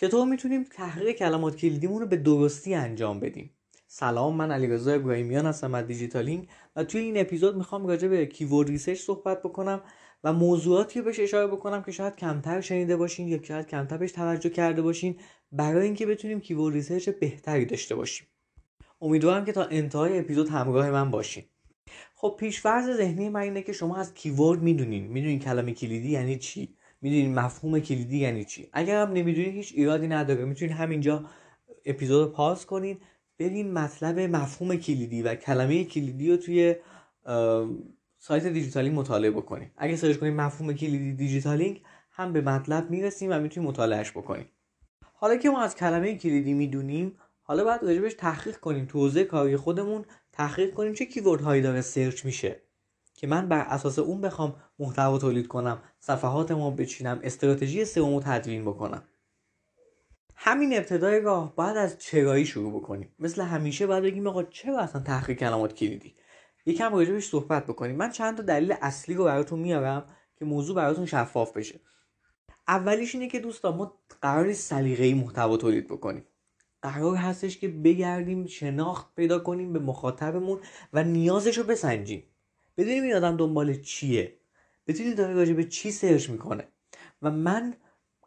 چطور می‌تونیم تحقیق کلمات کلیدیمون رو به درستی انجام بدیم؟ سلام من علیرضا ابراهیمیان هستم از دیجیتالینگ و توی این اپیزود می‌خوام راجع به keyword research صحبت بکنم و موضوعاتی رو بهش اشاره بکنم که شاید کمتر شنیده باشین یا شاید کمتر بهش توجه کرده باشین برای اینکه بتونیم keyword research بهتری داشته باشیم. امیدوارم که تا انتهای اپیزود همراه من باشین. خب پیشفرض ذهنی من اینه که شما از keyword می‌دونین. می‌دونین کلمه کلیدی یعنی چی؟ می‌دونین مفهوم کلیدی یعنی چی؟ اگر هم نمی‌دونین هیچ ایرادی نداره. می‌تونین همینجا اپیزود pause کنین برین مطلب مفهوم کلیدی و کلمه کلیدی رو توی سایت دیجیتالینگ مطالعه بکنیم اگه search کنیم مفهوم کلیدی دیجیتالینگ هم به مطلب می‌رسیم و می‌تونیم مطالعهش بکنیم حالا که ما از کلمه کلیدی می‌دونیم حالا باید راجبش تحقیق کنیم. تو حوزه کاری خودمون تحقیق کنیم چه keyword هایی داره search میشه. که من بر اساس اون بخوام محتوا تولید کنم صفحاتمو بچینم استراتژی سئو تدوین بکنم. همین ابتدای راه باید از چرایی شروع بکنیم. مثل همیشه باید بگیم آقا چرا اصلا تحقیق کلمات کلیدی؟ یکم راجبش صحبت بکنیم. من چند تا دلیل اصلی رو براتون میارم که موضوع براتون شفاف بشه. اولیش اینه که دوستان ما قرار سلیقه‌ای محتوا تولید بکنیم. قرار هستش که بگردیم شناخت پیدا کنیم به مخاطبمون و نیازش رو بسنجیم. بدونیم این آدم دنبال چیه. بدونیم داره راجع به چی سرچ می‌کنه. و من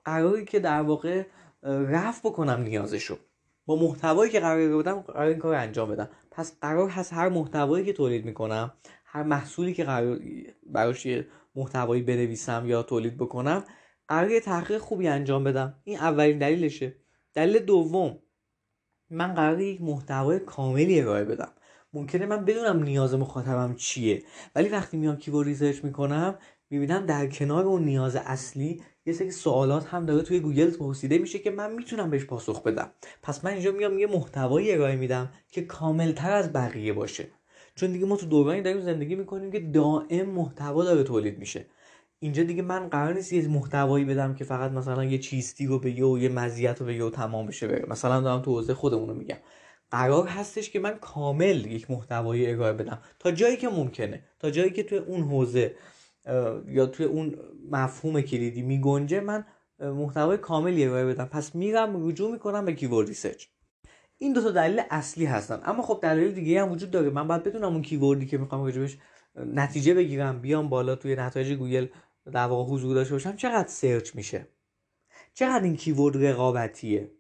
قراری که در واقع رفت بکنم نیازشو. با محتوایی که قرار بودم قرار این کار انجام بدم. پس قرار هست هر محتوایی که تولید می‌کنم هر محصولی که قرار براش محتوایی بنویسم یا تولید بکنم قرار تحقیق خوبی انجام بدم. این اولین دلیلشه. دلیل دوم من قرار یک محتوای کاملی ارائه بدم. ممکنه من بدونم نیاز مخاطبم چیه. ولی وقتی میام keyword research می‌کنم می‌بینم در کنار اون نیاز اصلی یه سری سوالات هم داره توی گوگل پرسیده میشه که من می‌تونم بهش پاسخ بدم. پس من اینجا میام یه محتوایی ارائه میدم که کاملتر از بقیه باشه. چون دیگه ما تو دورانی داریم زندگی می‌کنیم که دائم محتوا داره تولید میشه. اینجا دیگه من قرار نیست یه محتوایی بدم که فقط مثلا یه چیستی رو بگه و یه مزیت رو بگه و تمام بشه بره. مثلا دارم تو حوزه خودمون رو میگم. قرار هستش که من کامل یک محتوایی ارائه بدم. تا جایی که ممکنه. تا جایی که توی اون حوزه یا توی اون مفهوم کلیدی میگنجه من محتوای کاملی ارائه بدم. پس میرم رجوع می‌کنم به keyword research این دو تا دلیل اصلی هستن. اما خب دلیل دیگه هم وجود داره. من باید بدونم اون keyword ی که می‌خوام راجبش نتیجه بگیرم بیام بالا توی نتایج گوگل در واقع حضور داشته باشم. چقدر search میشه؟ چقدر این keyword رقابتیه؟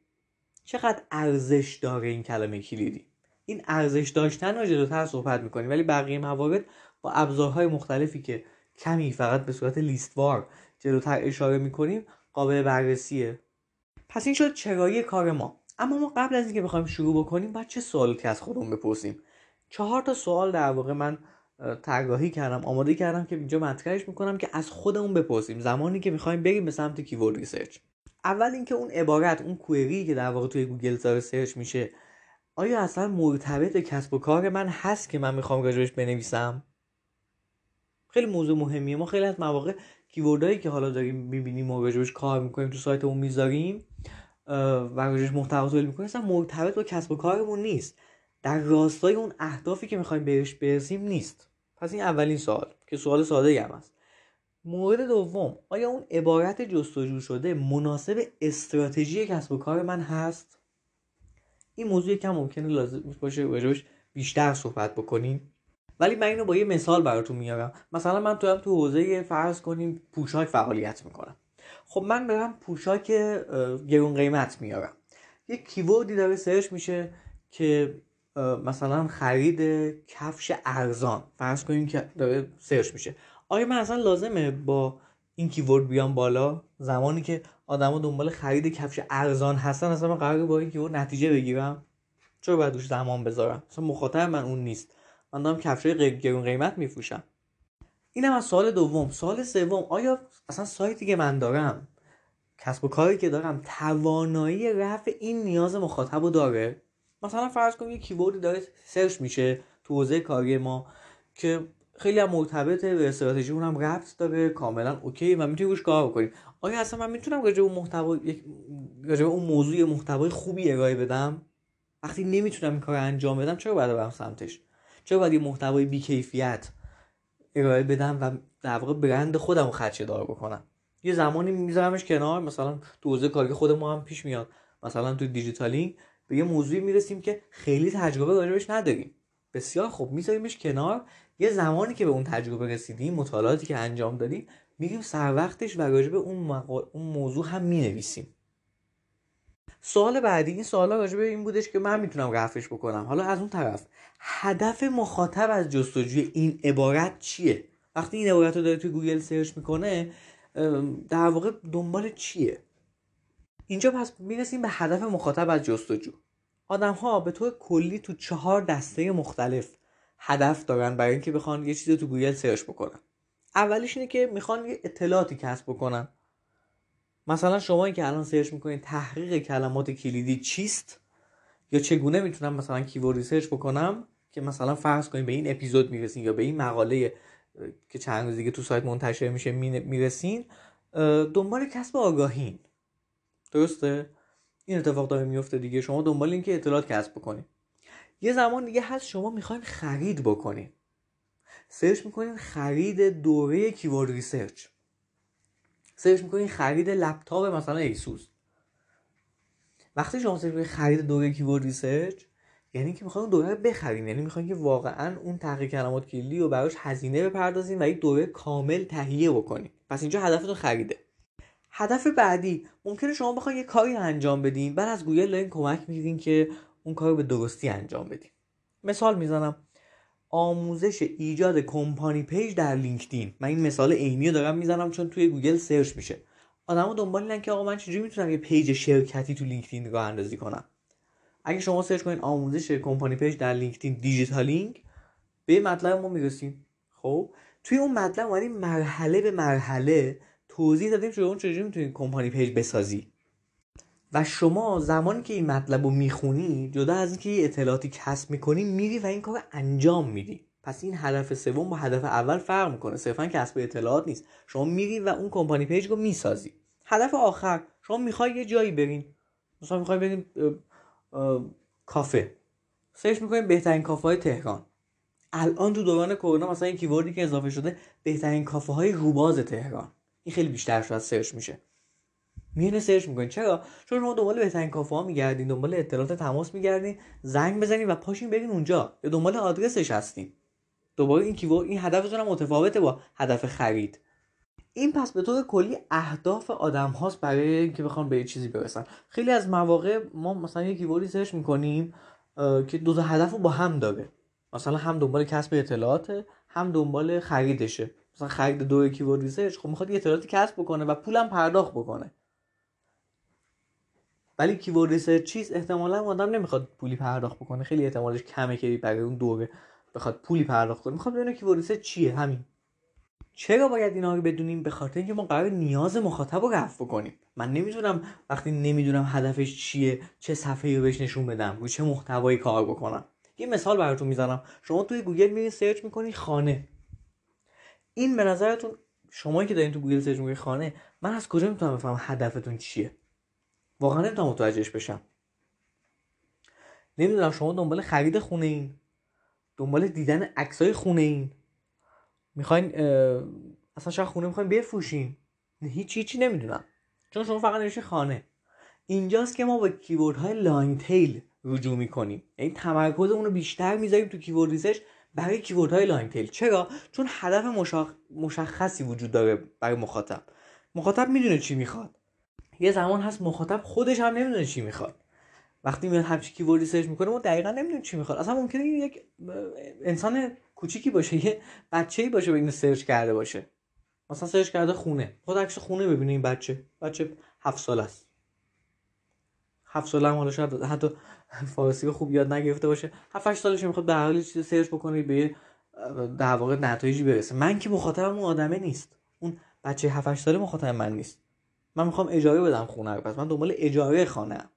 چقدر ارزش داره این کلمه کلیدی؟ این ارزش داشتن رو جلوتر صحبت می‌کنیم ولی بقیه موارد با ابزارهای مختلفی که کمی فقط به صورت لیستوار جلوتر اشاره می‌کنیم قابل بررسیه. پس این شد چرایی کار ما. اما ما قبل از اینکه بخوایم شروع بکنیم باید چه سوالاتی از خودمون بپرسیم؟ چهار تا سوال در واقع من طراحی کردم آماده کردم که اینجا مطرحش می‌کنم که از خودمون بپرسیم. زمانی که می‌خوایم بریم به سمت keyword research اول اینکه اون عبارت اون query که در واقع توی گوگل داره search میشه آیا اصلا مرتبط به کسب و کار من هست که من می‌خوام راجبش بنویسم؟ خیلی موضوع مهمیه. ما خیلی از مواقع keyword هایی که حالا داریم می‌بینیم و راجبش کار می‌کنیم تو سایتمون می‌ذاریم و راجبش محتوا تولید می‌کنیم اصلا مرتبط با کسب و کارمون نیست. در راستای اون اهدافی که می‌خوایم بهش برسیم نیست. پس این اولین سوال که سوال ساده هم هست. مورد دوم آیا اون عبارت جستجو شده مناسب استراتژی کسب و کار من هست؟ این موضوع کم ممکنه لازم باشه راجبش بیشتر صحبت بکنیم. ولی من اینو با یه مثال براتون میارم. مثلا من تو هم تو حوزه فرض کنیم پوشاک فعالیت می‌کنم. خب من برم پوشاک گرون قیمت میارم. یه کیوردی داره سرچ میشه که مثلا خرید کفش ارزان. فرض کنیم که داره سرچ میشه. آیا من اصلا لازمه با این کیورد بیام بالا؟ زمانی که آدما دنبال خرید کفش ارزان هستن اصلا من قرار با این کیورد نتیجه بگیرم. چرا باید روش زمان بذارم؟ اصلا مخاطب من اون نیست. من دارم کفش گرون قیمت میفروشم. اینم از سوال دوم. سوال سوم آیا اصلا سایتی که من دارم کسب و کاری که دارم توانایی رفع این نیاز مخاطب رو داره؟ مثلا فرض کنیم یه keyword ی داره search میشه تو حوزه کاری ما که خیلی هم مرتبطه به استراتژی هم ربط داره کاملا OK و می‌تونیم روش کار بکنیم. آیا اصلا من می‌تونم راجع اون محتوا راجع اون موضوع محتوای خوبی ارائه بدم؟ وقتی نمی‌تونم این کار انجام بدم چرا باید برم سمتش؟ چرا باید یه محتوای بیکیفیت ارائه بدم و در واقع برند خودم رو خدشه دار بکنم؟ یه زمانی میذارمش کنار مثلا تو حوزه کاری خود ما هم پیش میاد مثلا تو دیجیتالینگ به یه موضوعی می‌رسیم که خیلی تجربه راجبش نداریم. بسیار خوب میذاریمش کنار یه زمانی که به اون تجربه رسیدیم مطالعاتی که انجام دادیم میریم سر وقتش و راجب اون, اون موضوع هم می‌نویسیم. سوال بعدی این سوالا راجع به این بودش که من می‌تونم رفعش بکنم. حالا از اون طرف هدف مخاطب از جستجوی این عبارت چیه؟ وقتی این عبارت رو داره توی گوگل search می‌کنه در واقع دنبال چیه؟ اینجا پس می‌رسیم به هدف مخاطب از جستجو. آدم ها به طور کلی تو چهار دسته مختلف هدف دارن برای اینکه بخوان یه چیزی تو گوگل search بکنن. اولیش اینه که می‌خوان یه اطلاعاتی کسب بکنن. مثلا شما که الان search می‌کنید تحقیق کلمات کلیدی چیست؟ یا چگونه می‌تونم مثلا keyword research بکنم که مثلا فرض کنیم به این اپیزود می‌رسین یا به این مقاله که چند روز دیگه تو سایت منتشر میشه می‌رسین دنبال کسب آگاهین. درسته؟ این اتفاق داره میفته دیگه. شما دنبال این که اطلاعات کسب بکنید یه زمان دیگه هست شما می‌خواین خرید بکنین. search می‌کنین خرید دوره keyword research. search می‌کنین خرید لپتاپ مثلا ایسوس. وقتی شما search خرید دوره keyword research یعنی که می‌خواین دوره رو بخرین. یعنی می‌خواین که واقعا اون تحقیق کلمات کلیدی رو براش هزینه بپردازین و یک دوره کامل تهیه بکنین. پس اینجا هدفتون خریده. هدف بعدی ممکنه شما بخواین یه کاری انجام بدین بعد از گوگل دارین کمک می‌گیرین که اون کار رو به درستی انجام بدین مثال می‌زنم. آموزش ایجاد company page در لینکدین. من این مثال عینی رو دارم می‌زنم چون توی گوگل search میشه. آدما دنبال اینن که آقا من چجوری می‌تونم یه page شرکتی تو لینکدین راه اندازی کنم؟ اگه شما search کنین آموزش company page در لینکدین دیجیتالینگ به مطلب ما می‌رسیم. خب؟ توی اون مطلب اومدیم مرحله به مرحله توضیح دادیم چجوری می‌تونید company page بسازی. و شما زمانی که این مطلب رو می‌خونی جدا از اینکه اطلاعاتی کسب می‌کنی میری و این کار انجام میدی. پس این هدف سوم با هدف اول فرق می‌کنه. صرفا کسب اطلاعات نیست. شما میری و اون company page رو می‌سازی. هدف آخر شما می‌خوای یه جایی برین. مثلا می‌خوای بریم کافه. search می‌کنیم بهترین کافه های تهران. الان تو دوران کرونا مثلا این keyword ی که اضافه شده بهترین کافه های روباز تهران. این خیلی بیشتر شاید search میشه. میونه search می‌کنین چرا؟ چون شما دنبال بهترین کافه ها میگردین دنبال اطلاعات تماس میگردین زنگ بزنین و پاشین برین اونجا یا دنبال آدرسش هستین. دوباره این keyword این هدفتون هم متفاوته با هدف خرید. این پس به طور کلی اهداف آدم هاست برای اینکه بخوان به یه چیزی برسن. خیلی از مواقع ما مثلا یه keyword ی search می‌کنیم که دو تا هدف رو با هم داره. مثلا هم دنبال کسب اطلاعات هم دنبال خریدشه. مثلا خرید دو keyword research خب می‌خواد یه اطلاعاتی کسب بکنه و پولم پرداخت بکنه. ولی keyword research چیز احتمالا آدم نمی‌خواد پولی پرداخت بکنه. خیلی احتمالش کمه که برای اون دوره بخواد پولی پرداخت کنه. می‌خواد بدونه keyword research چیه؟ همین. چرا باید اینا رو بدونیم؟ به خاطر اینکه ما قرار نیاز مخاطب رو رفع بکنیم. من نمی‌دونم وقتی نمی‌دونم هدفش چیه چه صفحه رو بهش نشون بدم رو چه محتوایی کار بکنم. یه مثال براتون می‌زنم. شما توی گوگل میرین search می‌کنی خانه. این به نظرتون شما که دارین تو گوگل search می‌کنی خانه من از کجا می‌تونم بفهمم هدفتون چیه؟ واقعا نمی‌تونم متوجهش بشم. نمی‌دونم شما دنبال خرید خونه این. دنبال دیدن عکسای خونه این. می‌خواین اصلا شاید خونه می‌خواین بفروشین هیچ هیچی نمی‌دونم. چون شما فقط نوشته خانه. اینجاست که ما با keyword های long tail رجوع می‌کنیم. یعنی تمرکزمون رو بیشتر می‌ذاریم تو keyword research برای keyword های long tail. چرا؟ چون هدف مشخصی وجود داره برای مخاطب. مخاطب می‌دونه چی می‌خواد. یه زمان هست مخاطب خودش هم نمی‌دونه چی می‌خواد. وقتی میاد همچین keyword ی search می‌کنه ما دقیقا نمی‌دونیم چی می‌خواد. اصلا ممکنه یک انسان کوچیکی باشه یه بچه‌ای باشه به اینو search کرده باشه. مثلا search کرده خونه. خود عکس خونه ببینه این بچه. بچه هفت سال است. هفت سال هم حالا شاید حتی فارسی خوب یاد نگرفته باشه. هفت هشت سالش می‌خواد به حال چیز search بکنه به در واقع نتایجی برسه. من که مخاطبم اون آدمه نیست. اون بچه 7 ساله مخاطب من نیست. من می‌خوام اجاره بدم خونه رو پس من دنبال اجاره خانه ام.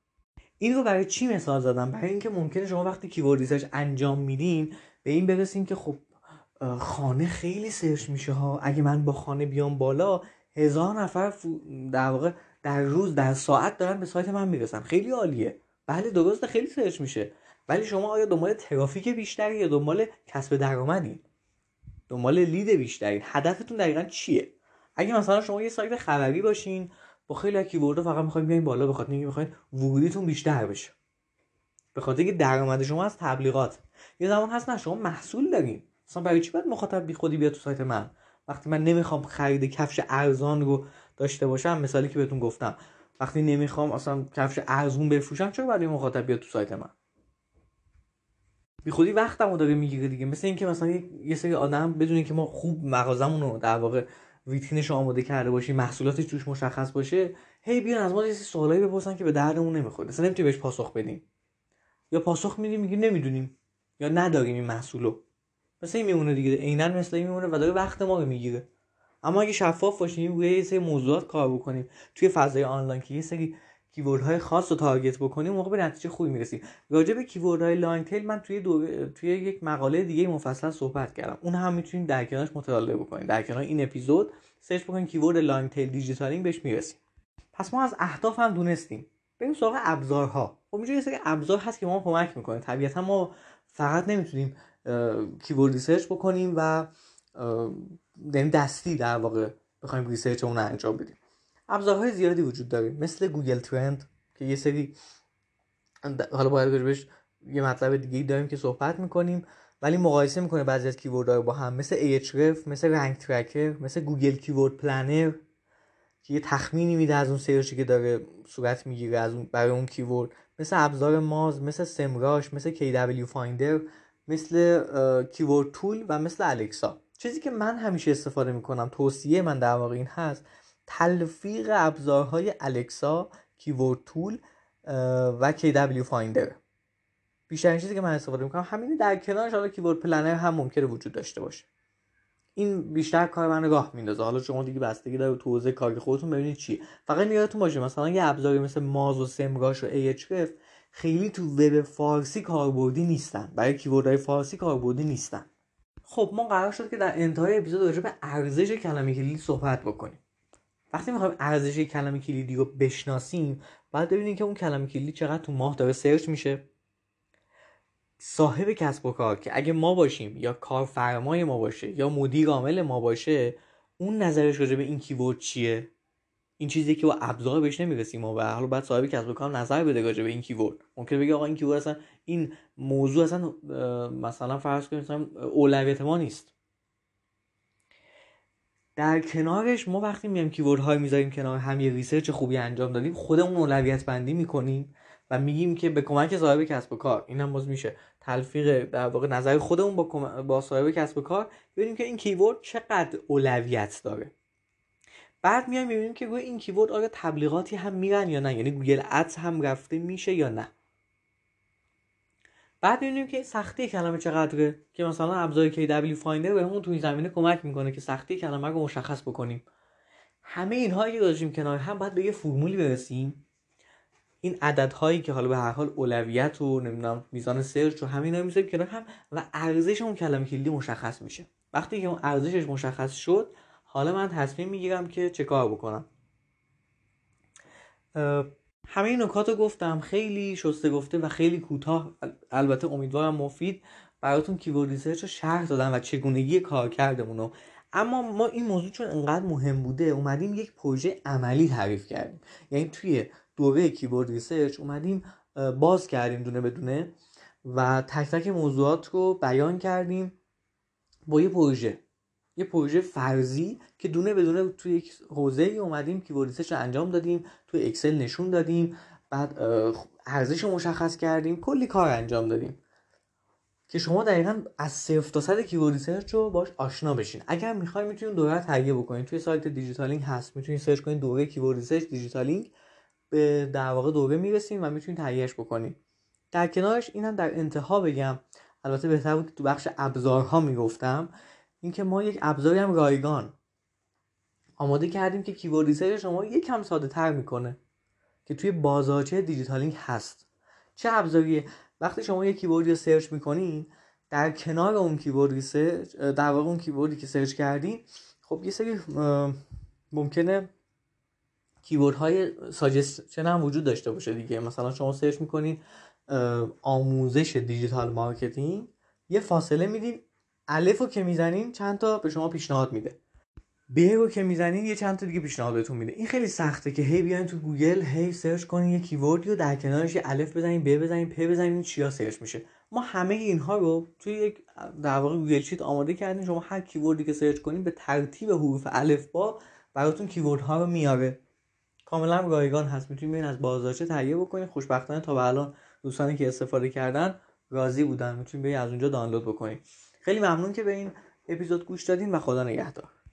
این رو برای چی مثال زدم؟ برای اینکه ممکنه شما وقتی keyword research انجام میدین به این برسین که خب خانه خیلی search میشه ها. اگه من با خانه بیام بالا هزار نفر در واقع در روز در ساعت دارن به سایت من می‌رسن. خیلی عالیه. بله درسته خیلی search میشه. ولی شما آیا دنبال ترافیک بیشتری یا دنبال کسب درآمدین؟ دنبال lead بیشتری هدفتون دقیقا چیه؟ اگه مثلا شما یه سایت خبری باشین با خیلی از کیورد فقط می‌خواید بیاین بالا بخاطر اینکه می‌خواید ورودیتون بیشتر بشه. به خاطر اینکه درآمد شما از تبلیغات. یه زمان هست نه شما محصول دارین. مثلا برای چی باید مخاطب بی خودی بیاد تو سایت من؟ وقتی من نمی‌خوام خرید کفش ارزان رو داشته باشم مثالی که بهتون گفتم. وقتی نمی‌خوام اصلا کفش ارزون بفروشم چرا باید مخاطب بیاد تو سایت من؟ بی خودی وقتمو داره می‌گیره دیگه. مثل اینکه مثلا یه سری آدم بدونی که ما خوب مغازمون رو در واقع ویترینش آماده کرده باشیم محصولاتش توش مشخص باشه هی بیان از ما یه سوالایی بپرسن که به دردمون نمی‌خوره. اصلا نمی‌تونی بهش پاسخ بدیم. یا پاسخ میدیم میگیم نمی‌دونیم. یا نداریم این محصولو. مثل این میمونه دیگه. عینا مثل این میمونه و داره وقت ما رو می‌گیره. اما اگه شفاف باشیم روی یه سری موضوعات کار بکنیم. توی فضای آنلاین که یه سری های خاص رو تارگت بکنیم موقع به نتیجه خوبی می‌رسیم. راجع به های لانگ تیل من توی توی یک مقاله دیگه مفصل صحبت کردم. اون هم می‌تونید در کنارش مطالعه بکنید در کنار این اپیزود search بکنید keyword long tail دیجیتالینگ بهش می‌رسیم. پس ما از اهداف هم دونستیم. بریم سراغ ابزارها. خب اینجا یه سری ابزار هست که ما کمک می‌کنه. طبیعتا ما فقط نمی‌تونیم keyword research بکنیم و یعنی دستی در واقع بخوایم research اون انجام بدیم. ابزارهای زیادی وجود داره. مثل Google Trend که یه سری حالا باید بهش یه مطلب دیگه داریم که صحبت می‌کنیم ولی مقایسه می‌کنه بعضی از keyword با هم. مثل Ahrefs مثل Rank Tracker مثل Google Keyword Planner که یه تخمینی میده از اون search ی که داره صورت می‌گیره از اون برای اون keyword. مثل ابزار Moz مثل Semrush مثل KWFinder مثل Keyword Tool و مثل Alexa چیزی که من همیشه استفاده می‌کنم توصیه من در واقع این هست تلفیق ابزارهای Alexa Keyword Tool و KW فایندر. بیشترین چیزی که من استفاده می‌کنم همینه در کنارش حالا کیورد پلنر هم ممکنه وجود داشته باشه. این بیشتر کار من راه میندازه. حالا شما دیگه بستگی داره تو حوزه کاری خودتون ببینید چی فقط یادتون باشه مثلا یه ابزاری مثل ماز و سمراش و AHRF خیلی تو وب فارسی کاربردی نیستن. برای کیوردهای فارسی کاربردی نیستن. خب ما قرار شد که در انتهای اپیزود راجع به ارزش کلمه کلیدی صحبت بکنیم. وقتی می‌خوایم ارزش کلمه کلیدی رو بشناسیم باید ببینیم که اون کلمه کلیدی چقدر تو ماه داره سرچ میشه. صاحب کسب و کار که اگه ما باشیم یا کارفرمای ما باشه یا مدیر عامل ما باشه اون نظرش راجع به این کیورد چیه؟ این چیزی که با ابزار بهش نمی‌رسیم ما و حالا بعد صاحب کسب و کار نظر بده راجع به این کیورد ممکنه بگه آقا این کیورد اصلا این موضوع اصلا مثلا فرض کنید مثلا اولویت ما نیست. در کنارش ما وقتی میایم keyword های می‌ذاریم کنار هم یه research خوبی انجام دادیم خودمون اولویت بندی می‌کنیم و میگیم که به کمک صاحب کسب و کار این هم باز میشه تلفیق در واقع نظر خودمون با, با صاحب کسب و کار ببینیم که این keyword چقدر اولویت داره. بعد میایم می‌بینیم که روی این keyword آیا تبلیغاتی هم میرن یا نه؟ یعنی Google Ads هم رفته میشه یا نه؟ بعد می‌بینیم که سختی کلمه چقدره که مثلا ابزار KWFinder بهمون تو این زمینه کمک می‌کنه که سختی کلمه رو مشخص بکنیم. همه اینهایی که داشتیم کنار هم باید به یه فرمولی برسیم. این عددهایی که حالا به هر حال اولویت و نمی‌دونم میزان search و همینا می‌ذاریم کنار هم و ارزش اون کلمه کلیدی مشخص میشه. وقتی که اون ارزشش مشخص شد حالا من تصمیم می‌گیرم که چه کار بکنم؟ همه این نکات رو گفتم. خیلی شسته گفته و خیلی کوتاه. البته امیدوارم مفید. براتون keyword research رو شرح دادم و چگونگی کار کردمون رو. اما ما این موضوع چون انقدر مهم بوده اومدیم یک پروژه عملی تعریف کردیم. یعنی توی دوره keyword research اومدیم باز کردیم دونه بدونه و تک تک موضوعات رو بیان کردیم. با یه پروژه. یه پروژه فرضی که دونه بدونه توی یک حوزه ای اومدیم keyword research رو انجام دادیم توی Excel نشون دادیم بعد ارزش مشخص کردیم کلی کار انجام دادیم. که شما دقیقا از صفر تا صد keyword research رو باش آشنا بشین. اگر می‌خواین می‌تونید دوره تهیه بکنید توی سایت دیجیتالینگ هست. می‌تونید search کنید دوره keyword research دیجیتالینگ به در واقع دوره می‌رسیم و می‌تونید تهیهش بکنید در کنارش اینم در انتها بگم البته بهتر بود تو بخش ابزارها می‌گفتم. اینکه ما یک ابزاری هم رایگان. آماده کردیم که keyword research شما یکم ساده تر می‌کنه. که توی بازارچه دیجیتالینگ هست. چه ابزاریه؟ وقتی شما یک keyword ی رو search می‌کنین در کنار اون keyword research در واقع اون keyword ی که search کردین خب یه سری ممکنه keyword های suggestion هم وجود داشته باشه دیگه. مثلا شما search می‌کنین آموزش digital marketing یه فاصله میدین الف رو که می‌زنین چند تا به شما پیشنهاد میده. به رو که می‌زنین یه چند تا دیگه پیشنهاد بهتون میده. این خیلی سخته که هی بیاین تو گوگل هی search کنین یه keyword ی رو در کنارش یه الف بزنین ب بزنین پ بزنین چیا search میشه. ما همه اینها رو توی یک در واقع Google Sheet آماده کردیم. شما هر keyword ی که search کنین به ترتیب حروف الفبا براتون keyword ها رو میاره کاملا رایگان هست. می‌تونید ببین از بازارچه تهیه بکنید خوشبختانه تا به الان دوستانی که استفاده کردن راضی بودن. می‌تونید از اونجا دانلود بکنید خیلی ممنون که به این اپیزود گوش دادین و خدا نگهدار.